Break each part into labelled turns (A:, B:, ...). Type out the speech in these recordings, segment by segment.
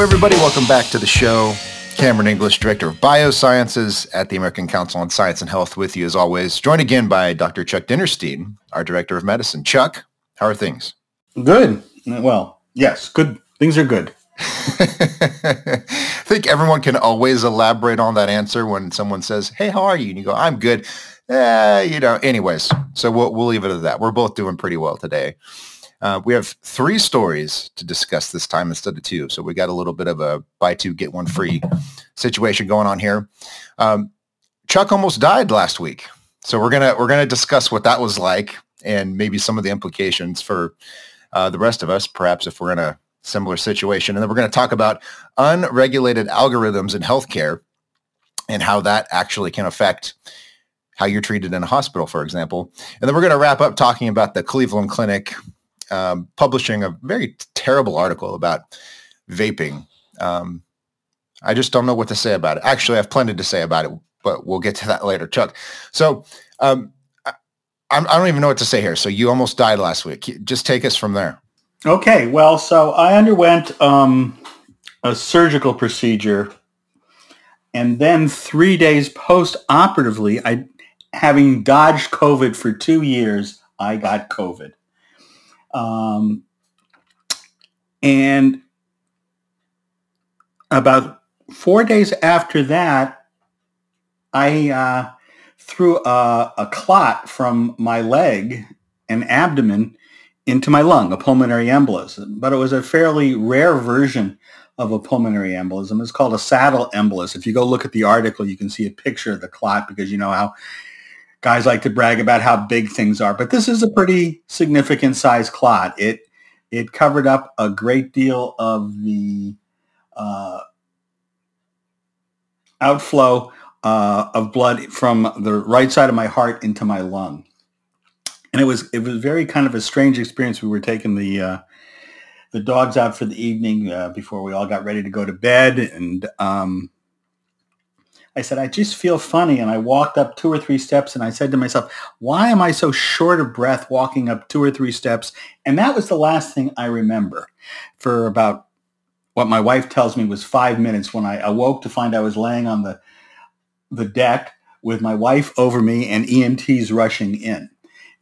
A: Hello, everybody. Welcome back to the show. Cameron English, Director of Biosciences at the American Council on Science and Health with you as always. Joined again by Dr. Chuck Dinerstein, our Director of Medicine. Chuck, how are things?
B: Good. Well, yes, good. Things are good.
A: I think everyone can always elaborate on that answer when someone says, hey, how are you? And you go, I'm good. Eh, you know, anyways, so we'll, we'll leave it at that. We're both doing pretty well today. Uh, we have three stories to discuss this time instead of two. So we got a little bit of a buy two, get one free situation going on here. Um, Chuck almost died last week. So we're going to, we're going to discuss what that was like and maybe some of the implications for uh, the rest of us, perhaps if we're in a similar situation. And then we're going to talk about unregulated algorithms in healthcare and how that actually can affect how you're treated in a hospital, for example. And then we're going to wrap up talking about the Cleveland Clinic um, publishing a very terrible article about vaping. Um, I just don't know what to say about it. Actually, I have plenty to say about it, but we'll get to that later, Chuck. So um, I, I don't even know what to say here. So you almost died last week. Just take us from there.
B: Okay. Well, so I underwent um, a surgical procedure, and then three days post-operatively, I, having dodged COVID for two years, I got COVID. Um, and about four days after that, I uh, threw a, a, clot from my leg and abdomen into my lung, a pulmonary embolism. But it was a fairly rare version of a pulmonary embolism. It's called a saddle embolus. If you go look at the article, you can see a picture of the clot because you know how guys like to brag about how big things are, but this is a pretty significant size clot. It it covered up a great deal of the uh, outflow uh, of blood from the right side of my heart into my lung, and it was it was very kind of a strange experience. We were taking the uh, the dogs out for the evening uh, before we all got ready to go to bed, and um, I said, I just feel funny. And I walked up two or three steps and I said to myself, why am I so short of breath walking up two or three steps? And that was the last thing I remember for about what my wife tells me was five minutes when I awoke to find I was laying on the, the deck with my wife over me and EMTs rushing in.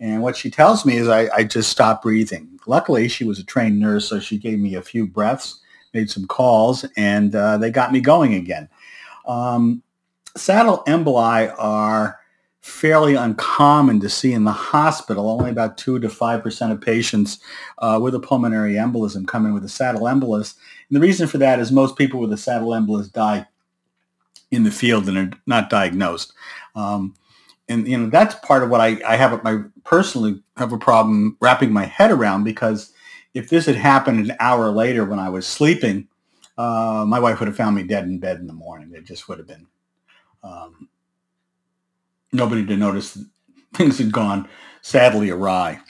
B: And what she tells me is I, I just stopped breathing. Luckily, she was a trained nurse, so she gave me a few breaths, made some calls, and uh, they got me going again. Um, saddle emboli are fairly uncommon to see in the hospital. Only about 2 to 5% of patients uh, with a pulmonary embolism come in with a saddle embolus. And the reason for that is most people with a saddle embolus die in the field and are not diagnosed. Um, and you know that's part of what I, I have my personally have a problem wrapping my head around because if this had happened an hour later when I was sleeping, uh, my wife would have found me dead in bed in the morning. It just would have been um, nobody to notice things had gone sadly awry.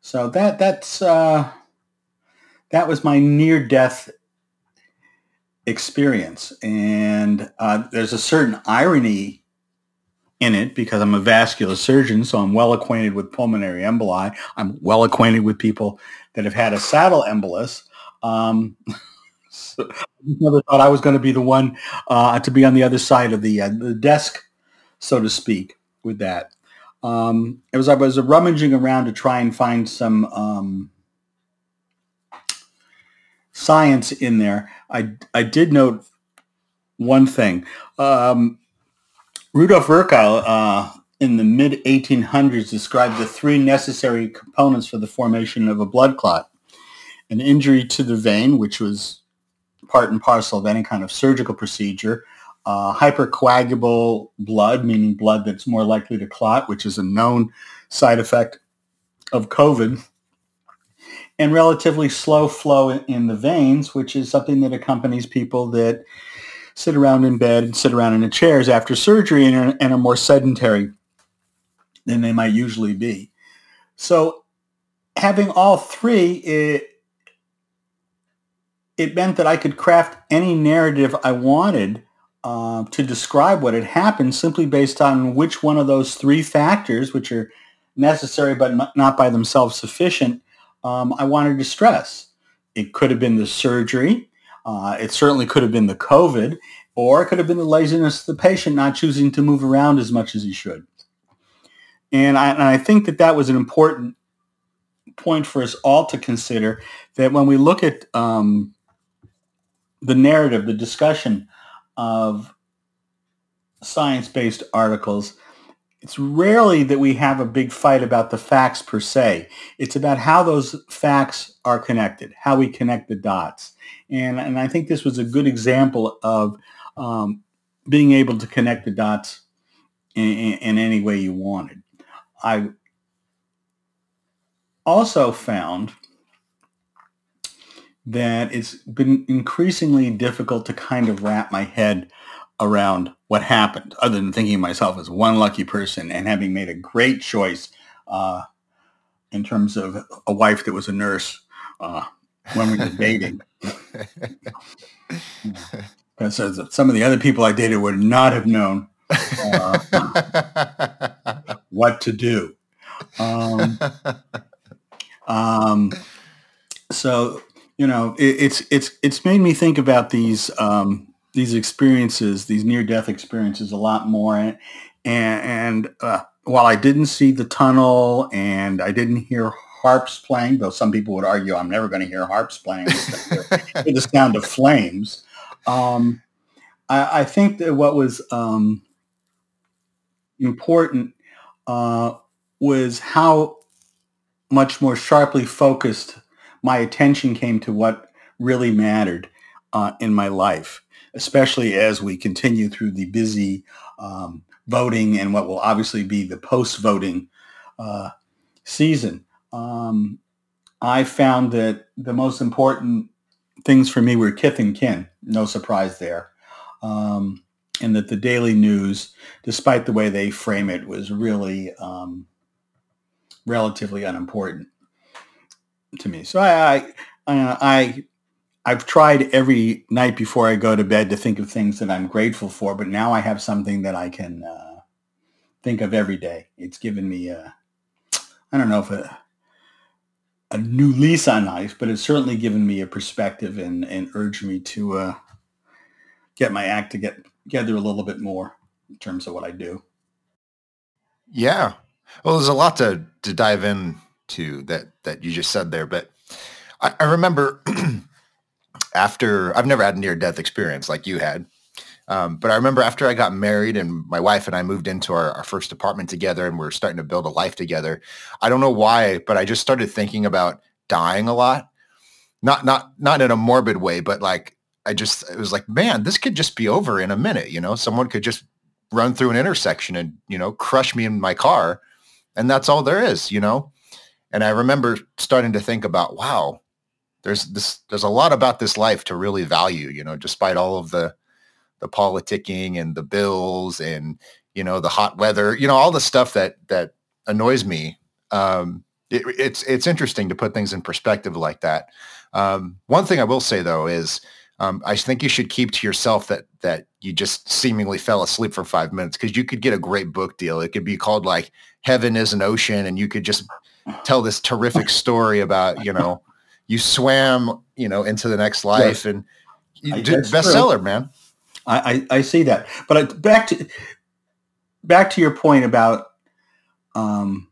B: So that that's uh, that was my near death experience, and uh, there's a certain irony in it because I'm a vascular surgeon, so I'm well acquainted with pulmonary emboli. I'm well acquainted with people that have had a saddle embolus. Um, so never thought I was going to be the one uh, to be on the other side of the, uh, the desk, so to speak, with that. Um, it was I was rummaging around to try and find some um, science in there. I I did note one thing. Um, Rudolf Virchow uh, in the mid 1800s described the three necessary components for the formation of a blood clot: an injury to the vein, which was part and parcel of any kind of surgical procedure. Uh, hypercoagulable blood, meaning blood that's more likely to clot, which is a known side effect of COVID. And relatively slow flow in the veins, which is something that accompanies people that sit around in bed and sit around in the chairs after surgery and are, and are more sedentary than they might usually be. So having all three, it, meant that I could craft any narrative I wanted uh, to describe what had happened simply based on which one of those three factors, which are necessary but not by themselves sufficient, um, I wanted to stress. It could have been the surgery. Uh, it certainly could have been the COVID, or it could have been the laziness of the patient not choosing to move around as much as he should. And I, and I think that that was an important point for us all to consider that when we look at um, the narrative, the discussion of science-based articles, it's rarely that we have a big fight about the facts per se. It's about how those facts are connected, how we connect the dots. And, and I think this was a good example of um, being able to connect the dots in, in any way you wanted. I also found that it's been increasingly difficult to kind of wrap my head around what happened, other than thinking of myself as one lucky person and having made a great choice uh, in terms of a wife that was a nurse uh, when we were dating. Because some of the other people I dated would not have known uh, what to do. Um, um, so you know, it, it's it's it's made me think about these um, these experiences, these near death experiences, a lot more. And and uh, while I didn't see the tunnel and I didn't hear harps playing, though some people would argue I'm never going to hear harps playing, the sound of flames. Um, I, I, think that what was um, important uh, was how much more sharply focused my attention came to what really mattered uh, in my life especially as we continue through the busy um, voting and what will obviously be the post-voting uh, season. Um, I found that the most important things for me were kith and kin. No surprise there. Um, and that the daily news, despite the way they frame it, was really um, relatively unimportant to me. So I, I, I I've tried every night before I go to bed to think of things that I'm grateful for, but now I have something that I can uh, think of every day. It's given me a, I don't know if a, a new lease on life, but it's certainly given me a perspective and, and urged me to uh, get my act to get together a little bit more in terms of what I do.
A: Yeah. Well, there's a lot to, to dive into that, that you just said there, but I, I remember after I've never had a near death experience like you had. Um, but I remember after I got married and my wife and I moved into our, our, first apartment together and we are starting to build a life together. I don't know why, but I just started thinking about dying a lot. Not not not in a morbid way, but like I just it was like, man, this could just be over in a minute, you know? Someone could just run through an intersection and, you know, crush me in my car. And that's all there is, you know? And I remember starting to think about, wow, there's this there's a lot about this life to really value you know despite all of the the politicking and the bills and you know the hot weather you know all the stuff that that annoys me um it, it's it's interesting to put things in perspective like that um one thing i will say though is um, I think you should keep to yourself that that you just seemingly fell asleep for five minutes because you could get a great book deal. It could be called like "Heaven is an Ocean," and you could just tell this terrific story about you know you swam, you know, into the next life, yes. and you did bestseller, true. man.
B: I, I, I see that, but I, back to back to your point about um,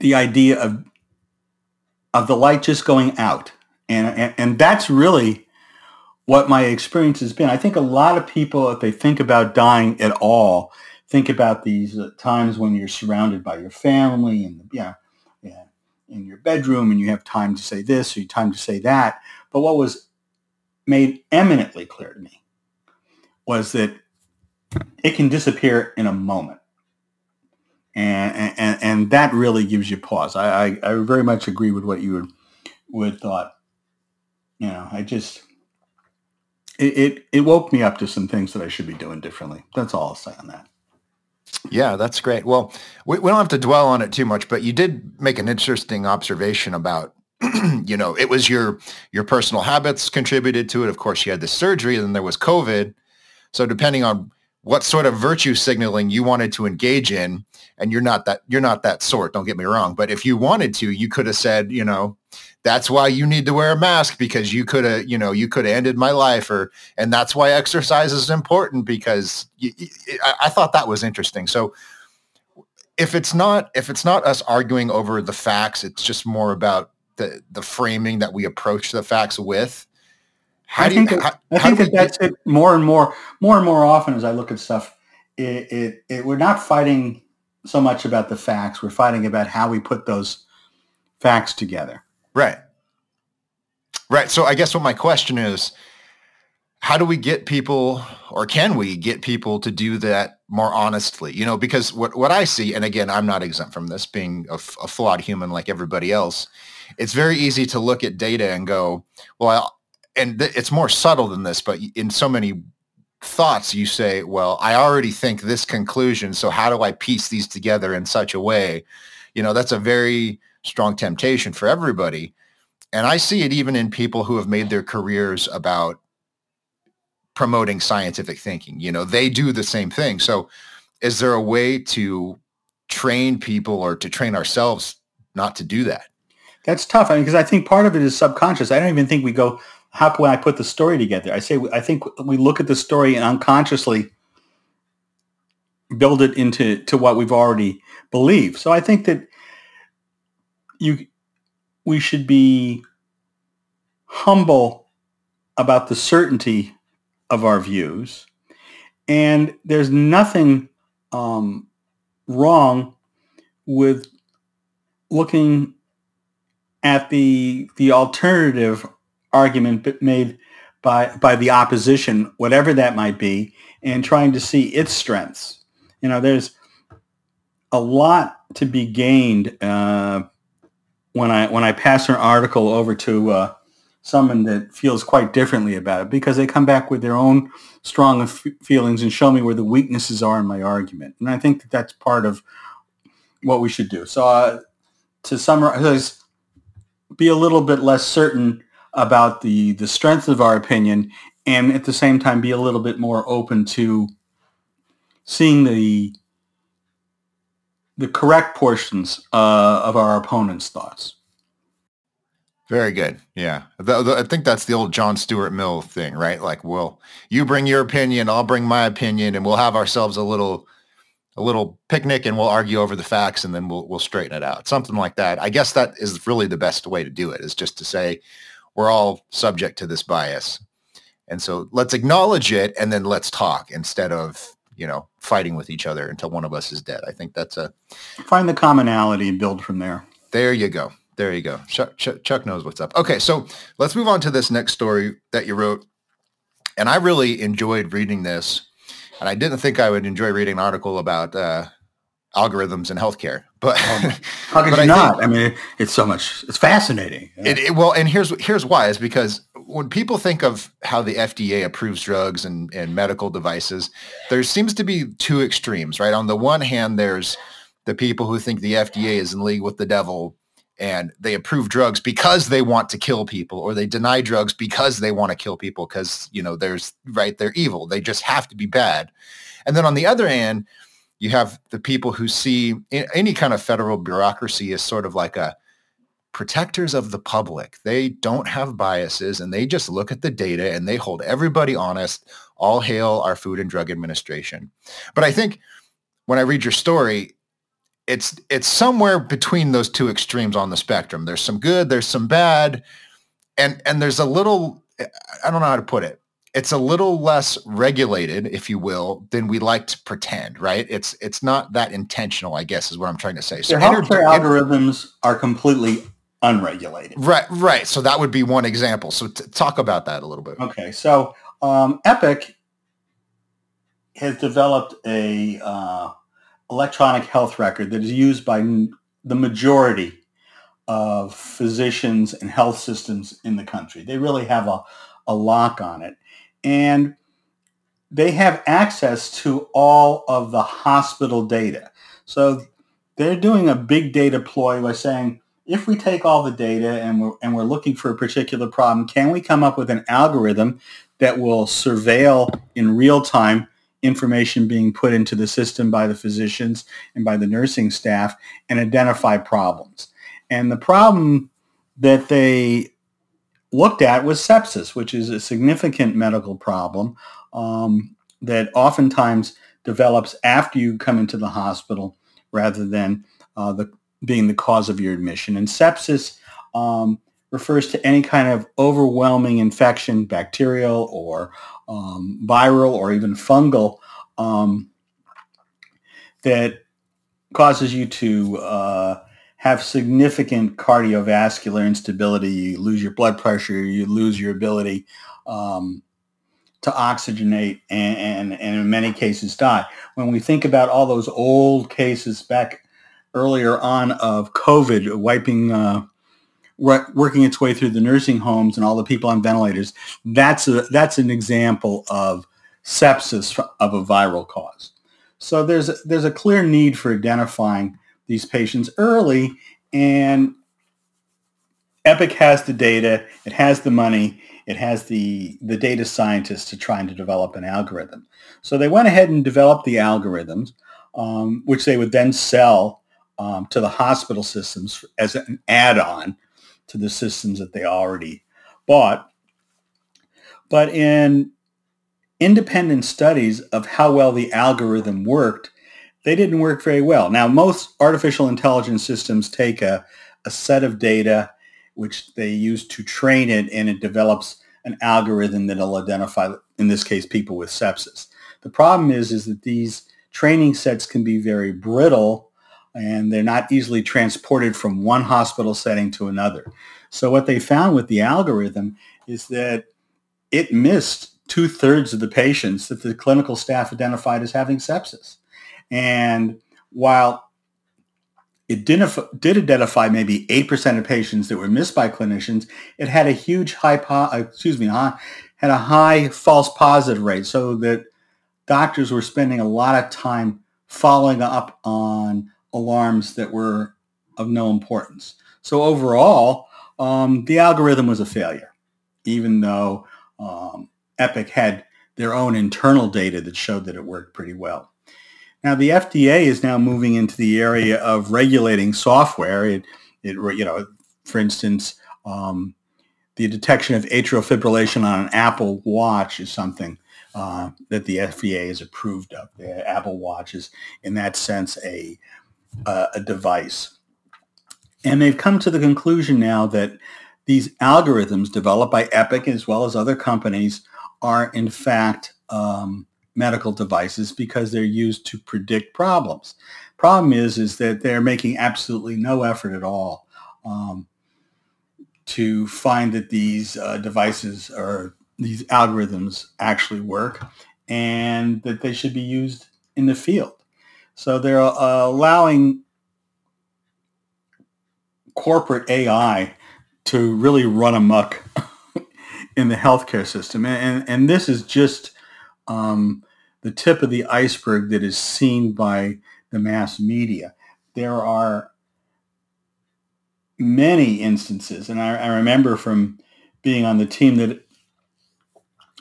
B: the idea of of the light just going out, and, and and that's really what my experience has been. I think a lot of people, if they think about dying at all, think about these uh, times when you're surrounded by your family and you know in your bedroom and you have time to say this or time to say that. But what was made eminently clear to me was that it can disappear in a moment. And, and, and that really gives you pause. I, I, I very much agree with what you would, would thought. You know, I just, it, it, it woke me up to some things that I should be doing differently. That's all I'll say on that.
A: Yeah, that's great. Well, we, we don't have to dwell on it too much, but you did make an interesting observation about, you know, it was your your personal habits contributed to it. Of course, you had the surgery, and then there was COVID. So depending on what sort of virtue signaling you wanted to engage in, and you're not that you're not that sort. Don't get me wrong, but if you wanted to, you could have said, you know, that's why you need to wear a mask because you could have, you know, you could have ended my life or, and that's why exercise is important because you, I, I thought that was interesting. So if it's not, if it's not us arguing over the facts, it's just more about the, the framing that we approach the facts with.
B: How I think, you, how, I think that that's it more and more, more and more often as I look at stuff, it, it, it, we're not fighting so much about the facts. We're fighting about how we put those facts together.
A: Right. Right. So I guess what my question is, how do we get people or can we get people to do that more honestly? You know, because what, what I see, and again, I'm not exempt from this being a, a flawed human like everybody else. It's very easy to look at data and go, well, I, and th- it's more subtle than this, but in so many thoughts, you say, well, I already think this conclusion. So how do I piece these together in such a way? You know, that's a very strong temptation for everybody. And I see it even in people who have made their careers about promoting scientific thinking. You know, they do the same thing. So is there a way to train people or to train ourselves not to do that?
B: That's tough. I mean, because I think part of it is subconscious. I don't even think we go, how can I put the story together? I say, I think we look at the story and unconsciously build it into to what we've already believed. So I think that you we should be humble about the certainty of our views. And there's nothing um, wrong with looking at the the alternative argument made by by the opposition, whatever that might be, and trying to see its strengths. You know, there's a lot to be gained uh, when I when I pass an article over to uh, someone that feels quite differently about it because they come back with their own strong f- feelings and show me where the weaknesses are in my argument, and I think that that's part of what we should do. So uh, to summarize, be a little bit less certain about the the strength of our opinion, and at the same time be a little bit more open to seeing the the correct portions uh, of our opponent's thoughts.
A: Very good. Yeah. The, the, I think that's the old John Stuart Mill thing, right? Like, well, you bring your opinion, I'll bring my opinion, and we'll have ourselves a little a little picnic and we'll argue over the facts and then we'll we'll straighten it out. Something like that. I guess that is really the best way to do it is just to say we're all subject to this bias. And so let's acknowledge it and then let's talk instead of you know, fighting with each other until one of us is dead. I think that's a
B: find the commonality and build from there.
A: There you go. There you go. Chuck, Chuck, Chuck knows what's up. Okay, so let's move on to this next story that you wrote. And I really enjoyed reading this. And I didn't think I would enjoy reading an article about uh, algorithms in healthcare. But
B: how could you I not? I mean, it's so much. It's fascinating.
A: Yeah. It, it, well, and here's here's why is because when people think of how the FDA approves drugs and, and medical devices, there seems to be two extremes, right? On the one hand, there's the people who think the FDA is in league with the devil and they approve drugs because they want to kill people or they deny drugs because they want to kill people because, you know, there's right, they're evil. They just have to be bad. And then on the other hand, you have the people who see any kind of federal bureaucracy as sort of like a protectors of the public. They don't have biases and they just look at the data and they hold everybody honest. All hail our Food and Drug Administration. But I think when I read your story, it's it's somewhere between those two extremes on the spectrum. There's some good, there's some bad, and and there's a little I don't know how to put it. It's a little less regulated, if you will, than we like to pretend, right? It's it's not that intentional, I guess, is what I'm trying to say.
B: So healthcare algorithms are completely unregulated.
A: Right, right. So that would be one example. So t- talk about that a little bit.
B: Okay, so um, Epic has developed a uh, electronic health record that is used by n- the majority of physicians and health systems in the country. They really have a, a lock on it. And they have access to all of the hospital data. So they're doing a big data ploy by saying, if we take all the data and we're, and we're looking for a particular problem, can we come up with an algorithm that will surveil in real time information being put into the system by the physicians and by the nursing staff and identify problems? And the problem that they looked at was sepsis, which is a significant medical problem um, that oftentimes develops after you come into the hospital rather than uh, the, being the cause of your admission. And sepsis um, refers to any kind of overwhelming infection, bacterial or um, viral or even fungal, um, that causes you to uh, have significant cardiovascular instability. You lose your blood pressure. You lose your ability um, to oxygenate and, and, and in many cases die. When we think about all those old cases back earlier on of COVID wiping, uh, working its way through the nursing homes and all the people on ventilators, that's a, that's an example of sepsis of a viral cause. So there's there's a clear need for identifying these patients early and Epic has the data, it has the money, it has the, the data scientists to trying to develop an algorithm. So they went ahead and developed the algorithms, um, which they would then sell um, to the hospital systems as an add-on to the systems that they already bought. But in independent studies of how well the algorithm worked, they didn't work very well. Now, most artificial intelligence systems take a, a set of data which they use to train it, and it develops an algorithm that'll identify, in this case, people with sepsis. The problem is, is that these training sets can be very brittle and they're not easily transported from one hospital setting to another. So what they found with the algorithm is that it missed two-thirds of the patients that the clinical staff identified as having sepsis. And while it did, identify maybe 8% of patients that were missed by clinicians, it had a huge high, po- uh, excuse me, had a high false positive rate so that doctors were spending a lot of time following up on alarms that were of no importance. So overall, um, the algorithm was a failure, even though um, Epic had their own internal data that showed that it worked pretty well. Now, the FDA is now moving into the area of regulating software. It, it you know, for instance, um, the detection of atrial fibrillation on an Apple Watch is something uh, that the FDA is approved of. The Apple Watch is, in that sense, a uh, a device, and they've come to the conclusion now that these algorithms developed by Epic as well as other companies are in fact um, medical devices because they're used to predict problems. Problem is, is that they're making absolutely no effort at all um, to find that these uh, devices or these algorithms actually work and that they should be used in the field. So they're uh, allowing corporate AI to really run amok in the healthcare system. And, and, and this is just um, the tip of the iceberg that is seen by the mass media. There are many instances, and I, I remember from being on the team that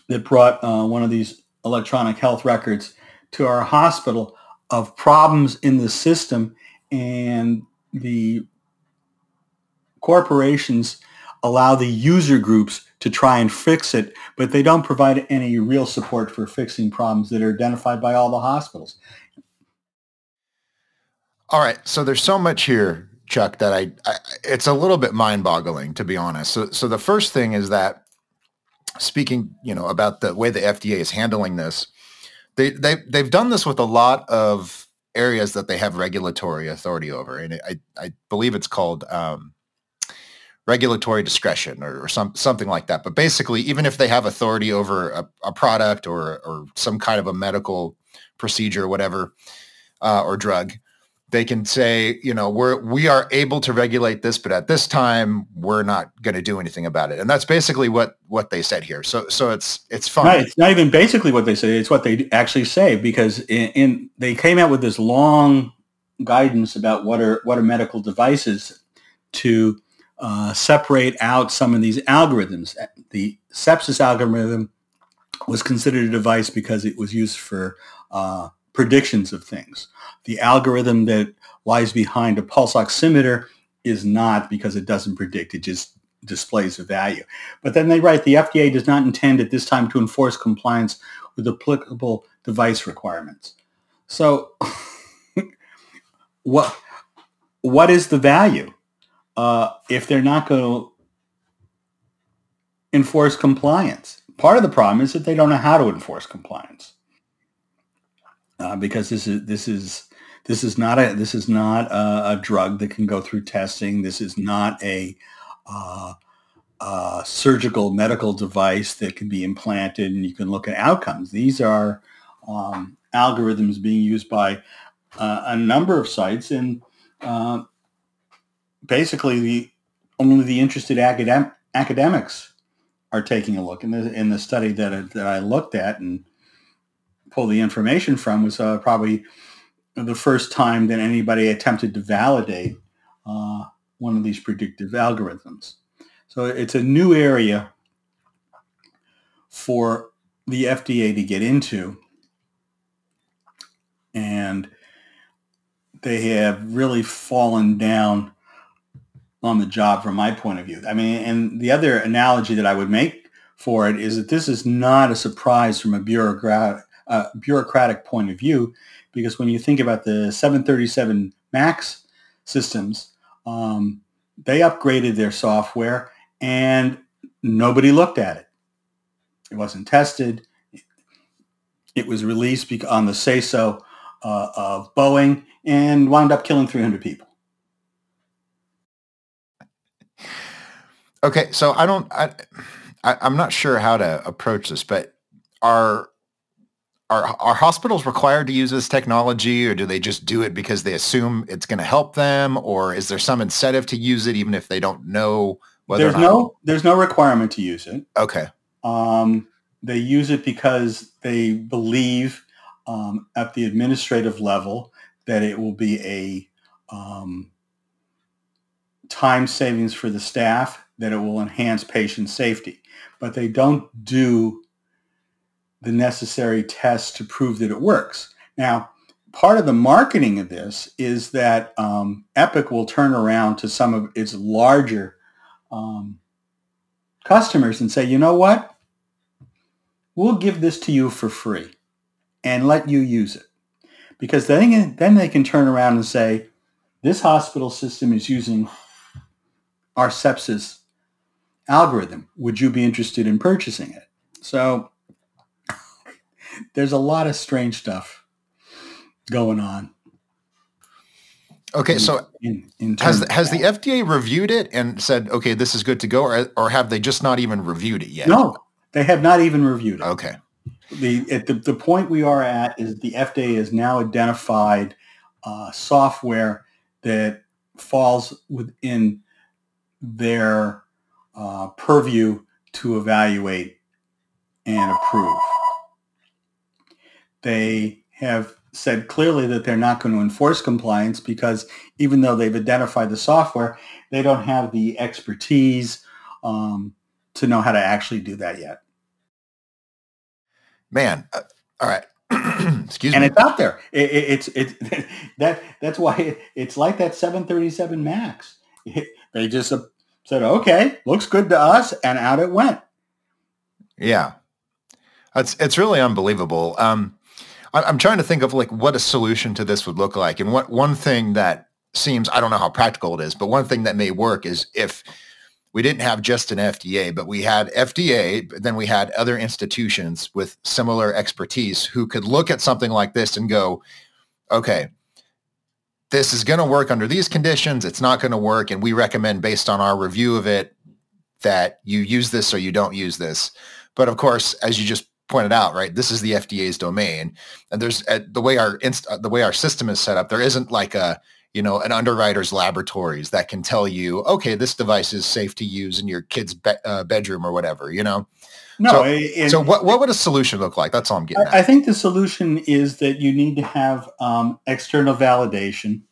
B: that brought uh, one of these electronic health records to our hospital of problems in the system and the corporations allow the user groups to try and fix it, but they don't provide any real support for fixing problems that are identified by all the hospitals.
A: All right, so there's so much here, Chuck, that I, I it's a little bit mind-boggling to be honest. So, so the first thing is that speaking, you know, about the way the FDA is handling this, they they they've done this with a lot of areas that they have regulatory authority over, and I I believe it's called um, regulatory discretion or, or, some something like that. But basically, even if they have authority over a, a product or or some kind of a medical procedure or whatever uh, or drug, they can say, you know, we're we are able to regulate this, but at this time we're not going to do anything about it. And that's basically what what they said here. So so it's it's fine.
B: Right. It's not even basically what they say; it's what they actually say because in, in they came out with this long guidance about what are what are medical devices to uh, separate out some of these algorithms. The sepsis algorithm was considered a device because it was used for uh, predictions of things. The algorithm that lies behind a pulse oximeter is not because it doesn't predict. It just displays a value. But then they write the FDA does not intend at this time to enforce compliance with applicable device requirements. So what what is the value uh, if they're not going to enforce compliance? Part of the problem is that they don't know how to enforce compliance uh, because this is this is this is not a this is not a, a, drug that can go through testing. This is not a, uh, a surgical medical device that can be implanted and you can look at outcomes. These are um, algorithms being used by uh, a number of sites and uh, basically the only the interested academic, academics are taking a look. And the in the study that I, that I looked at and pulled the information from was uh, probably the first time that anybody attempted to validate uh, one of these predictive algorithms. So it's a new area for the FDA to get into. And they have really fallen down on the job from my point of view. I mean, and the other analogy that I would make for it is that this is not a surprise from a bureaucrat, uh, bureaucratic point of view because when you think about the 737 MAX systems, um, they upgraded their software and nobody looked at it. It wasn't tested. It was released on the say-so uh, of Boeing and wound up killing 300 people.
A: Okay, so I don't, I, I, I'm not sure how to approach this, but are are are hospitals required to use this technology or do they just do it because they assume it's going to help them or is there some incentive to use it even if they don't know whether
B: there's no there's no requirement to use it.
A: Okay.
B: Um, they use it because they believe um, at the administrative level that it will be a um, time savings for the staff that it will enhance patient safety but they don't do the necessary tests to prove that it works. Now, part of the marketing of this is that um, Epic will turn around to some of its larger um, customers and say, you know what? We'll give this to you for free and let you use it. Because then, then they can turn around and say, this hospital system is using our sepsis algorithm. Would you be interested in purchasing it? So there's a lot of strange stuff going on.
A: Okay, in, so in, in has has the FDA reviewed it and said, okay, this is good to go, or or have they just not even reviewed it yet?
B: No, they have not even reviewed it.
A: Okay.
B: The at the, the point we are at is the FDA has now identified uh, software that falls within their uh, purview to evaluate and approve they have said clearly that they're not going to enforce compliance because even though they've identified the software, they don't have the expertise um, to know how to actually do that yet.
A: Man, uh, all right. Excuse
B: and
A: me.
B: And it's out there. It, it, it's it, that that's why it, it's like that 737 Max. they just said, "Okay, looks good to us," and out it went.
A: Yeah, it's it's really unbelievable. Um, I'm trying to think of like what a solution to this would look like. And what one thing that seems, I don't know how practical it is, but one thing that may work is if we didn't have just an FDA, but we had FDA, but then we had other institutions with similar expertise who could look at something like this and go, okay, this is going to work under these conditions. It's not going to work. And we recommend based on our review of it that you use this or you don't use this. But of course, as you just pointed out, right? This is the FDA's domain, and there's uh, the way our inst- uh, the way our system is set up. There isn't like a you know an underwriter's laboratories that can tell you, okay, this device is safe to use in your kid's be- uh, bedroom or whatever. You know.
B: No.
A: So,
B: it,
A: so what what would a solution look like? That's all I'm getting.
B: I, I think the solution is that you need to have um, external validation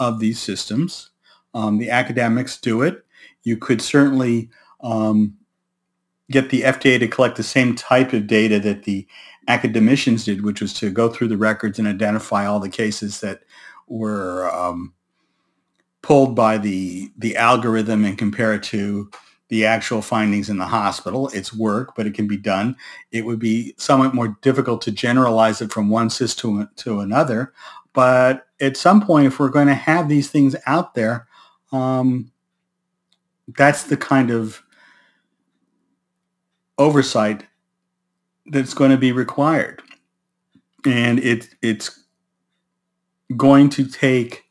B: of these systems. Um, the academics do it. You could certainly um, get the FDA to collect the same type of data that the academicians did, which was to go through the records and identify all the cases that were um, pulled by the the algorithm and compare it to the actual findings in the hospital. It's work, but it can be done. It would be somewhat more difficult to generalize it from one system to another. But at some point, if we're going to have these things out there, um, that's the kind of oversight that's going to be required. And it, it's going to take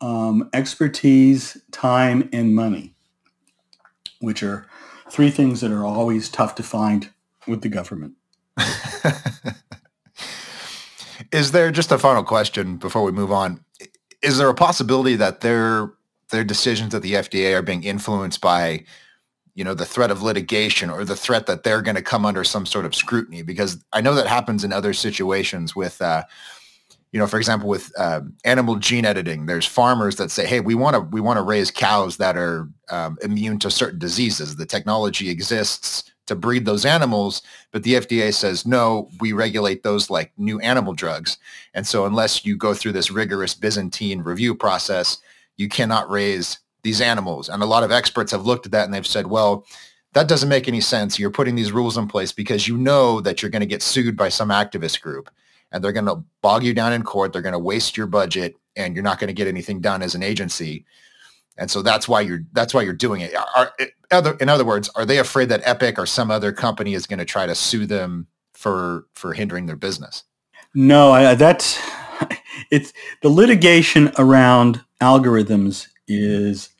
B: um, expertise, time, and money, which are three things that are always tough to find with the government.
A: Is there just a final question before we move on? Is there a possibility that their their decisions at the FDA are being influenced by, you know, the threat of litigation or the threat that they're going to come under some sort of scrutiny? Because I know that happens in other situations with, uh, you know, for example, with uh, animal gene editing. There's farmers that say, "Hey, we want to we want to raise cows that are um, immune to certain diseases. The technology exists." to breed those animals, but the FDA says, no, we regulate those like new animal drugs. And so unless you go through this rigorous Byzantine review process, you cannot raise these animals. And a lot of experts have looked at that and they've said, well, that doesn't make any sense. You're putting these rules in place because you know that you're going to get sued by some activist group and they're going to bog you down in court. They're going to waste your budget and you're not going to get anything done as an agency and so that's why you're that's why you're doing it. Are, other, in other words, are they afraid that Epic or some other company is going to try to sue them for for hindering their business?
B: No, I, that's it's the litigation around algorithms is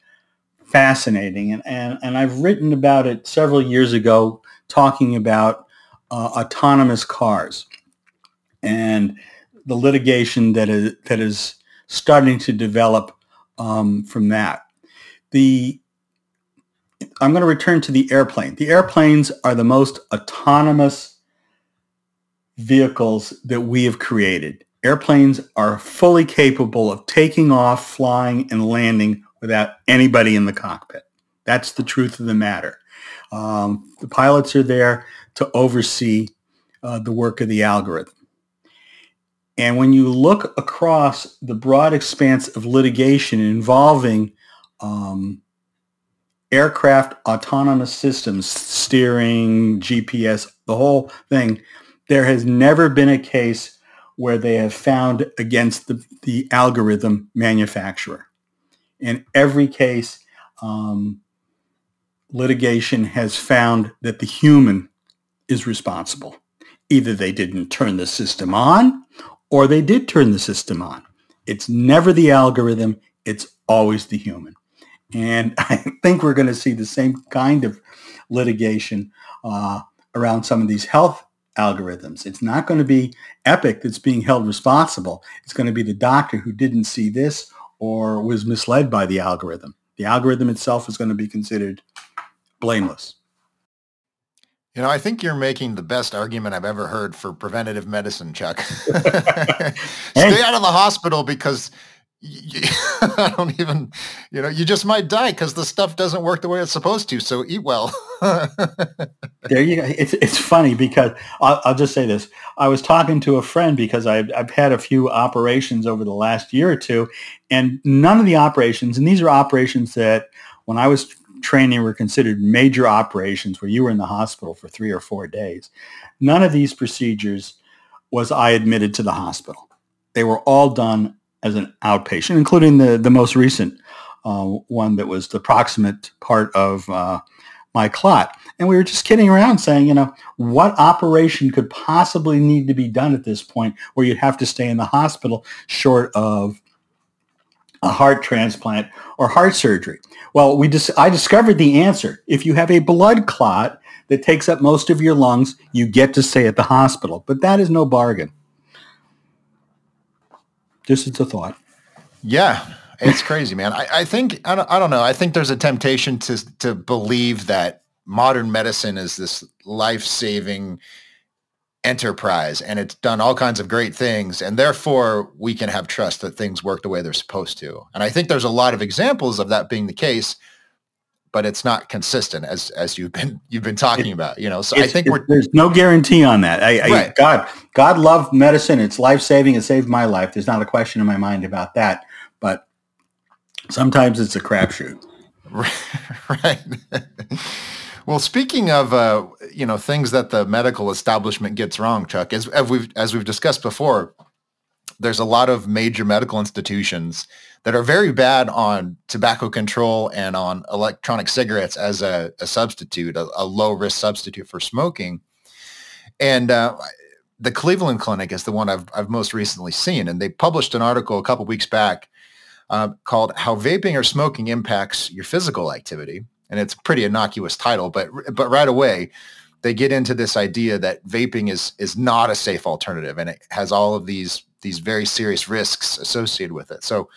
B: fascinating, and and, and I've written about it several years ago, talking about uh, autonomous cars and the litigation that is that is starting to develop um, from that. The I'm going to return to the airplane. The airplanes are the most autonomous vehicles that we have created. Airplanes are fully capable of taking off, flying, and landing without anybody in the cockpit. That's the truth of the matter. Um, the pilots are there to oversee uh, the work of the algorithm. And when you look across the broad expanse of litigation involving um, aircraft autonomous systems, steering, GPS, the whole thing, there has never been a case where they have found against the, the algorithm manufacturer. In every case, um, litigation has found that the human is responsible. Either they didn't turn the system on or they did turn the system on. It's never the algorithm. It's always the human. And I think we're going to see the same kind of litigation uh, around some of these health algorithms. It's not going to be Epic that's being held responsible. It's going to be the doctor who didn't see this or was misled by the algorithm. The algorithm itself is going to be considered blameless.
A: You know, I think you're making the best argument I've ever heard for preventative medicine, Chuck. Stay out of the hospital because you, I don't even, you know, you just might die because the stuff doesn't work the way it's supposed to. So eat well.
B: there you go. It's, it's funny because I'll, I'll, just say this. I was talking to a friend because I've, I've had a few operations over the last year or two and none of the operations, and these are operations that when I was training were considered major operations where you were in the hospital for three or four days. None of these procedures was I admitted to the hospital. They were all done as an outpatient, including the, the most recent uh, one that was the proximate part of uh, my clot. And we were just kidding around saying, you know, what operation could possibly need to be done at this point where you'd have to stay in the hospital short of a heart transplant or heart surgery? Well, we dis- I discovered the answer. If you have a blood clot that takes up most of your lungs, you get to stay at the hospital. But that is no bargain. Just as a thought.
A: Yeah, it's crazy, man. I, I think I don't, I don't know. I think there's a temptation to to believe that modern medicine is this life saving enterprise and it's done all kinds of great things and therefore we can have trust that things work the way they're supposed to. And i think there's a lot of examples of that being the case but it's not consistent as as you've been you've been talking about you know? So i think we're
B: there's no guarantee on that. I, right. I god god loved medicine. It's life-saving. It saved my life. There's not a question in my mind about that but sometimes it's a crapshoot.
A: Right. well, speaking of uh, you know things that the medical establishment gets wrong, Chuck, as, as we've as we've discussed before, there's a lot of major medical institutions that are very bad on tobacco control and on electronic cigarettes as a, a substitute, a, a, low risk substitute for smoking. And uh, the Cleveland Clinic is the one I've, I've most recently seen. And they published an article a couple weeks back uh, called How Vaping or Smoking Impacts Your Physical Activity. And it's a pretty innocuous title, but, but right away, they get into this idea that vaping is, is not a safe alternative and it has all of these, these very serious risks associated with it. So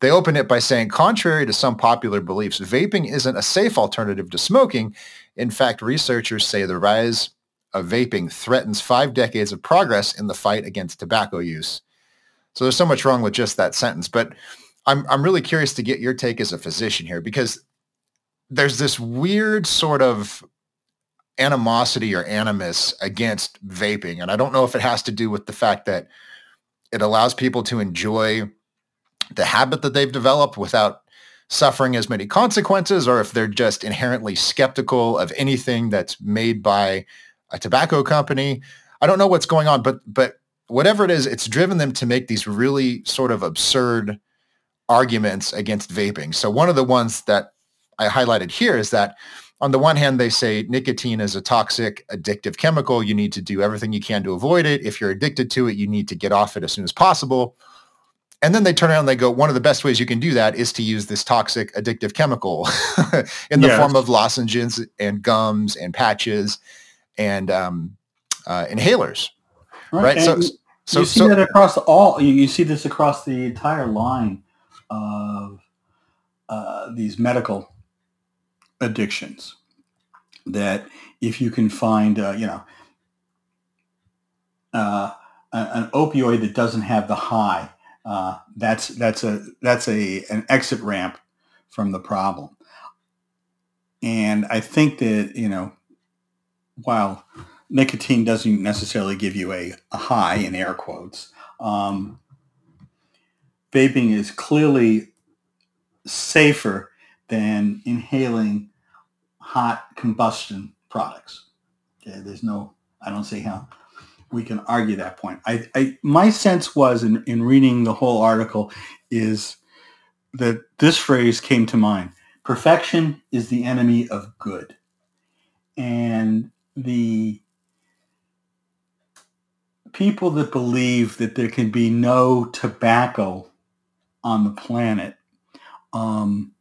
A: they open it by saying, contrary to some popular beliefs, vaping isn't a safe alternative to smoking. In fact, researchers say the rise of vaping threatens five decades of progress in the fight against tobacco use. So there's so much wrong with just that sentence. But I'm, I'm really curious to get your take as a physician here because there's this weird sort of animosity or animus against vaping. And I don't know if it has to do with the fact that it allows people to enjoy the habit that they've developed without suffering as many consequences or if they're just inherently skeptical of anything that's made by a tobacco company. I don't know what's going on, but but whatever it is, it's driven them to make these really sort of absurd arguments against vaping. So one of the ones that I highlighted here is that on the one hand, they say nicotine is a toxic, addictive chemical. You need to do everything you can to avoid it. If you're addicted to it, you need to get off it as soon as possible. And then they turn around and they go, one of the best ways you can do that is to use this toxic addictive chemical in the yes. form of lozenges and gums and patches and um, uh, inhalers. Right. right?
B: So, so, you see so, that across all, you, see this across the entire line of uh, these medical addictions that if you can find, uh, you know, uh, an opioid that doesn't have the high uh, that's that's a that's a an exit ramp from the problem. And I think that you know, while nicotine doesn't necessarily give you a, a high in air quotes, um, vaping is clearly safer than inhaling hot combustion products. Okay, there's no, I don't see how we can argue that point. I, I my sense was in, in reading the whole article is that this phrase came to mind. Perfection is the enemy of good. And the people that believe that there can be no tobacco on the planet um,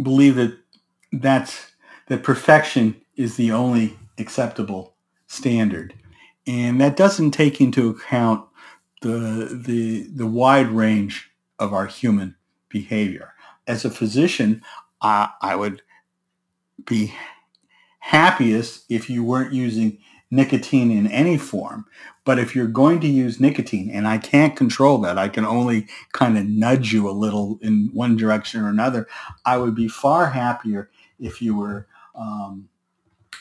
B: believe that that's that perfection is the only acceptable standard. And that doesn't take into account the, the, the wide range of our human behavior. As a physician, I, I would be happiest if you weren't using nicotine in any form. But if you're going to use nicotine, and I can't control that, I can only kind of nudge you a little in one direction or another, I would be far happier if you were um,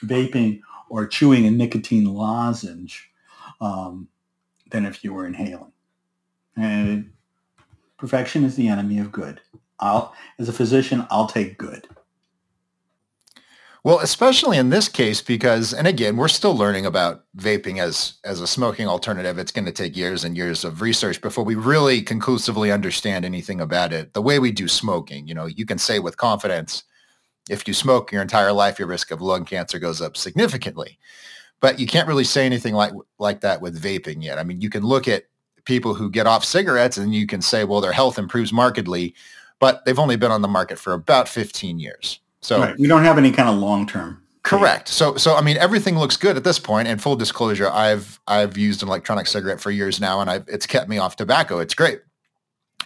B: vaping or chewing a nicotine lozenge um, than if you were inhaling. And perfection is the enemy of good. I'll, as a physician, I'll take good.
A: Well, especially in this case, because, and again, we're still learning about vaping as as a smoking alternative. It's going to take years and years of research before we really conclusively understand anything about it. The way we do smoking, you know, you can say with confidence, if you smoke your entire life, your risk of lung cancer goes up significantly. But you can't really say anything like like that with vaping yet. I mean, you can look at people who get off cigarettes and you can say, well, their health improves markedly, but they've only been on the market for about 15 years. So right.
B: we don't have any kind of long term.
A: Correct. So so I mean everything looks good at this point. And full disclosure, I've I've used an electronic cigarette for years now, and I've it's kept me off tobacco. It's great.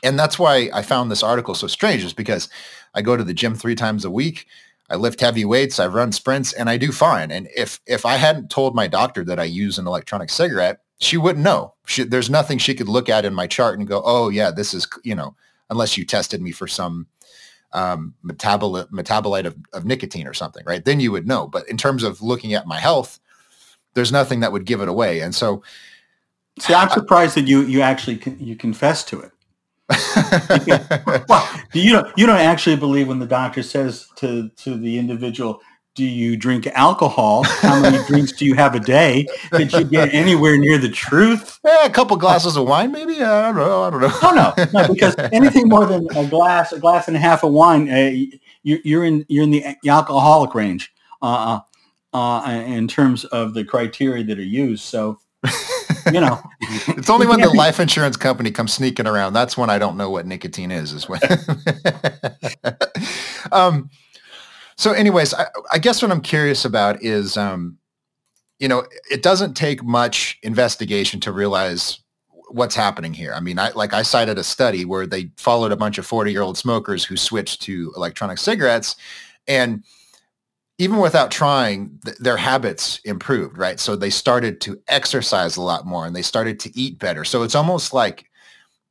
A: And that's why I found this article so strange, is because I go to the gym three times a week. I lift heavy weights, I run sprints, and I do fine. And if if I hadn't told my doctor that I use an electronic cigarette, she wouldn't know. She, there's nothing she could look at in my chart and go, "Oh yeah, this is you know," unless you tested me for some um, metabolite metabolite of, of nicotine or something, right? Then you would know. But in terms of looking at my health, there's nothing that would give it away. And so,
B: see, I'm surprised I, that you you actually you confess to it. well, you don't you don't actually believe when the doctor says to to the individual, "Do you drink alcohol? How many drinks do you have a day?" Did you get anywhere near the truth?
A: Yeah, a couple glasses of wine, maybe. I don't know. I don't know.
B: Oh no, no, because anything more than a glass, a glass and a half of wine, uh, you, are in you're in the alcoholic range. Uh, uh, in terms of the criteria that are used. So you know,
A: it's only when the life insurance company comes sneaking around. That's when I don't know what nicotine is. Is when. um, so, anyways, I, I, guess what I'm curious about is, um, you know, it doesn't take much investigation to realize what's happening here. I mean, I like I cited a study where they followed a bunch of 40 year old smokers who switched to electronic cigarettes, and even without trying, th- their habits improved, right? So they started to exercise a lot more and they started to eat better. So it's almost like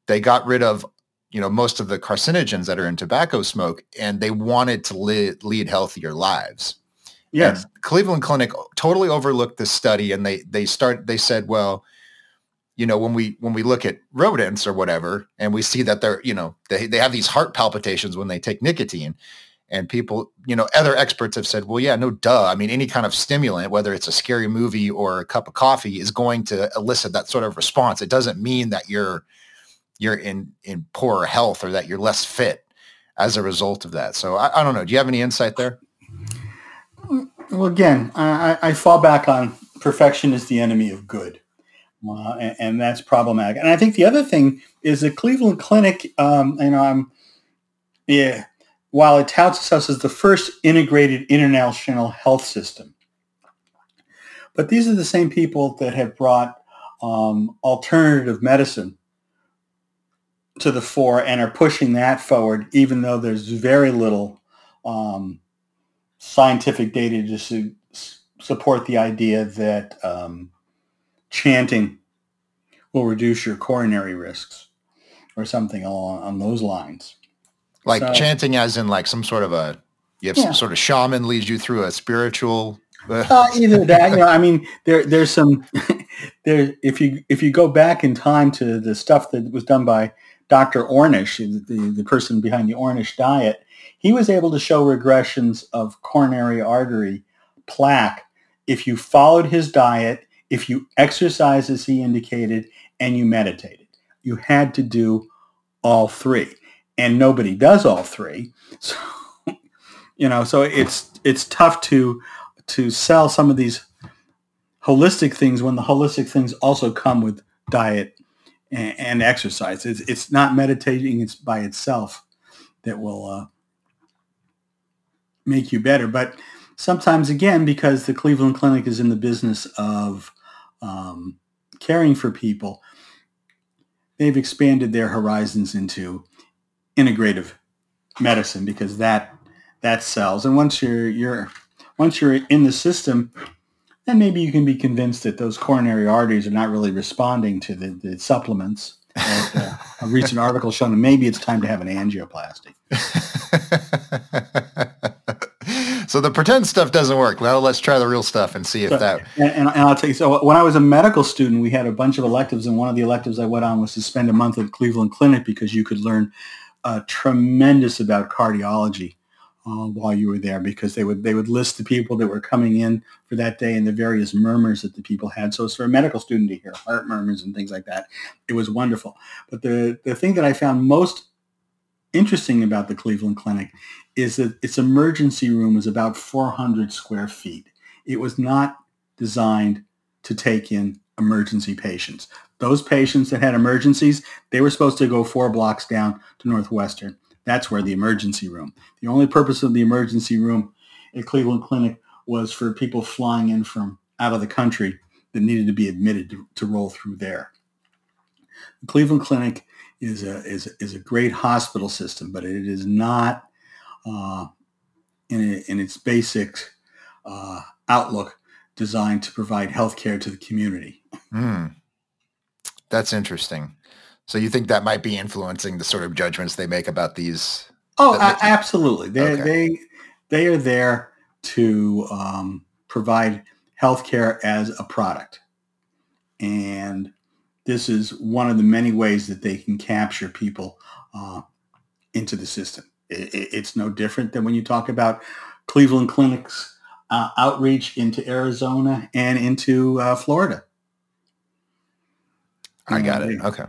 A: they got rid of, you know, most of the carcinogens that are in tobacco smoke and they wanted to li- lead healthier lives.
B: Yes.
A: And Cleveland Clinic totally overlooked this study and they they start they said, well, you know, when we when we look at rodents or whatever and we see that they're, you know, they, they have these heart palpitations when they take nicotine and people, you know, other experts have said, well, yeah, no duh. I mean, any kind of stimulant, whether it's a scary movie or a cup of coffee, is going to elicit that sort of response. It doesn't mean that you're you're in in poorer health or that you're less fit as a result of that. So I, I don't know. Do you have any insight there?
B: Well, again, I, I fall back on perfection is the enemy of good. Uh, and, and, that's problematic. And I think the other thing is the Cleveland Clinic. Um, you know, I'm yeah, while it touts itself as the first integrated international health system. But these are the same people that have brought um, alternative medicine to the fore and are pushing that forward, even though there's very little um, scientific data to su- support the idea that um, chanting will reduce your coronary risks or something along on those lines.
A: Like so, chanting as in like some sort of a, you have yeah. some sort of shaman leads you through a spiritual.
B: Uh, uh either that, you know, I mean, there, there's some, there, if you, if you go back in time to the stuff that was done by Dr. Ornish, the, the person behind the Ornish diet, he was able to show regressions of coronary artery plaque if you followed his diet, if you exercised as he indicated, and you meditated. You had to do all three and nobody does all three. So, you know, so it's it's tough to to sell some of these holistic things when the holistic things also come with diet and, and exercise. It's it's not meditating it's by itself that will uh, make you better, but sometimes again because the Cleveland Clinic is in the business of um, caring for people, they've expanded their horizons into integrative medicine because that that sells. And once you're you're once you're in the system, then maybe you can be convinced that those coronary arteries are not really responding to the, the supplements. And, uh, a recent article showing that maybe it's time to have an angioplasty.
A: so the pretend stuff doesn't work. Well, let's try the real stuff and see if so, that.
B: And, and, I'll tell you. So when I was a medical student, we had a bunch of electives, and one of the electives I went on was to spend a month at Cleveland Clinic because you could learn uh, tremendous about cardiology uh, while you were there because they would they would list the people that were coming in for that day and the various murmurs that the people had. So it's for a medical student to hear heart murmurs and things like that, it was wonderful. But the the thing that I found most interesting about the Cleveland Clinic is that its emergency room was about 400 square feet. It was not designed to take in emergency patients. Those patients that had emergencies, they were supposed to go four blocks down to Northwestern. That's where the emergency room. The only purpose of the emergency room at Cleveland Clinic was for people flying in from out of the country that needed to be admitted to, to roll through there. The Cleveland Clinic is a, is, is a great hospital system, but it is not uh, in, in its basic uh, outlook designed to provide health care to the community.
A: Mm. That's interesting. So you think that might be influencing the sort of judgments they make about these?
B: Oh, the, absolutely. They okay. they they are there to um, provide healthcare as a product, and this is one of the many ways that they can capture people uh, into the system. It, it, it's no different than when you talk about Cleveland Clinic's uh, outreach into Arizona and into uh, Florida.
A: I got it. Okay.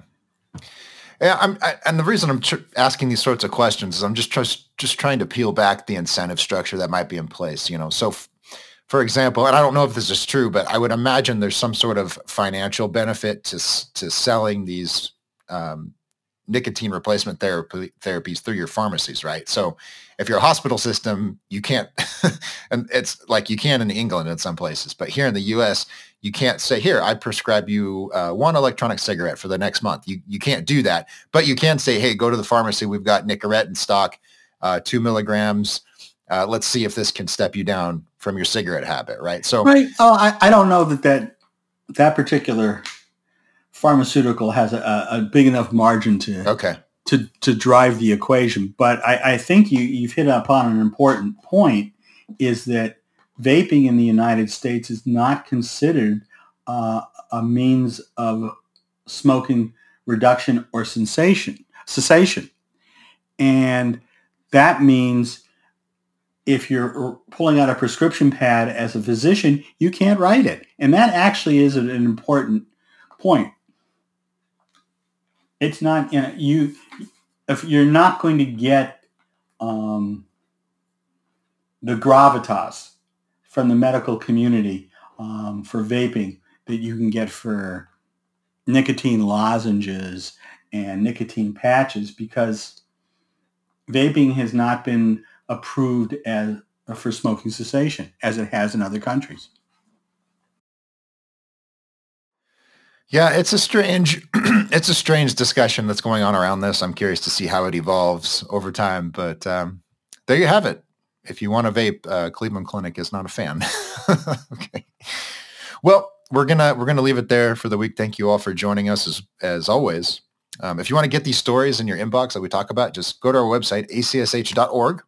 A: Yeah, I'm, I, and the reason I'm tr- asking these sorts of questions is I'm just just just trying to peel back the incentive structure that might be in place. You know, so f- for example, and I don't know if this is true, but I would imagine there's some sort of financial benefit to to selling these um, nicotine replacement therapy, therapies through your pharmacies, right? So if you're a hospital system, you can't, and it's like you can in England in some places, but here in the U.S., you can't say, here, I prescribe you uh, one electronic cigarette for the next month. You, you can't do that, but you can say, hey, go to the pharmacy. We've got Nicorette in stock, uh, two milligrams. Uh, let's see if this can step you down from your cigarette habit, right? So,
B: right. Oh, I, I don't know that that that particular pharmaceutical has a, a big enough margin to
A: okay
B: to to drive the equation. But I, I think you you've hit upon an important point is that vaping in the United States is not considered uh, a means of smoking reduction or sensation cessation, and that means if you're pulling out a prescription pad as a physician, you can't write it, and that actually is an important point. It's not you know you if you're not going to get um, the gravitas from the medical community um, for vaping that you can get for nicotine lozenges and nicotine patches because vaping has not been approved as for smoking cessation as it has in other countries.
A: Yeah, it's a strange it's a strange discussion that's going on around this. I'm curious to see how it evolves over time, but um, there you have it. If you want to vape, uh, Cleveland Clinic is not a fan. okay. Well, we're gonna we're gonna leave it there for the week. Thank you all for joining us as as always. Um, if you want to get these stories in your inbox that we talk about, just go to our website acsh.org,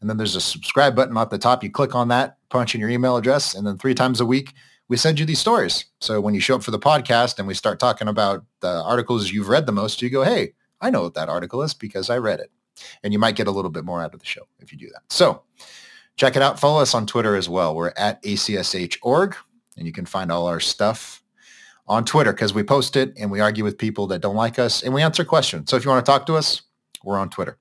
A: and then there's a subscribe button at the top. You click on that, punch in your email address, and then three times a week we send you these stories. So when you show up for the podcast and we start talking about the articles you've read the most, you go, hey, I know what that article is because I read it. And you might get a little bit more out of the show if you do that. So check it out. Follow us on Twitter as well. We're at ACSH.org and you can find all our stuff on Twitter because we post it and we argue with people that don't like us and we answer questions. So if you want to talk to us, we're on Twitter.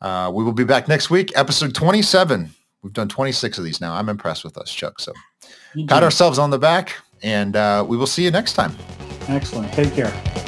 A: Uh, we will be back next week, episode 27. We've done 26 of these now. I'm impressed with us, Chuck. So pat ourselves on the back, and uh, we will see you next time.
B: Excellent. Take care.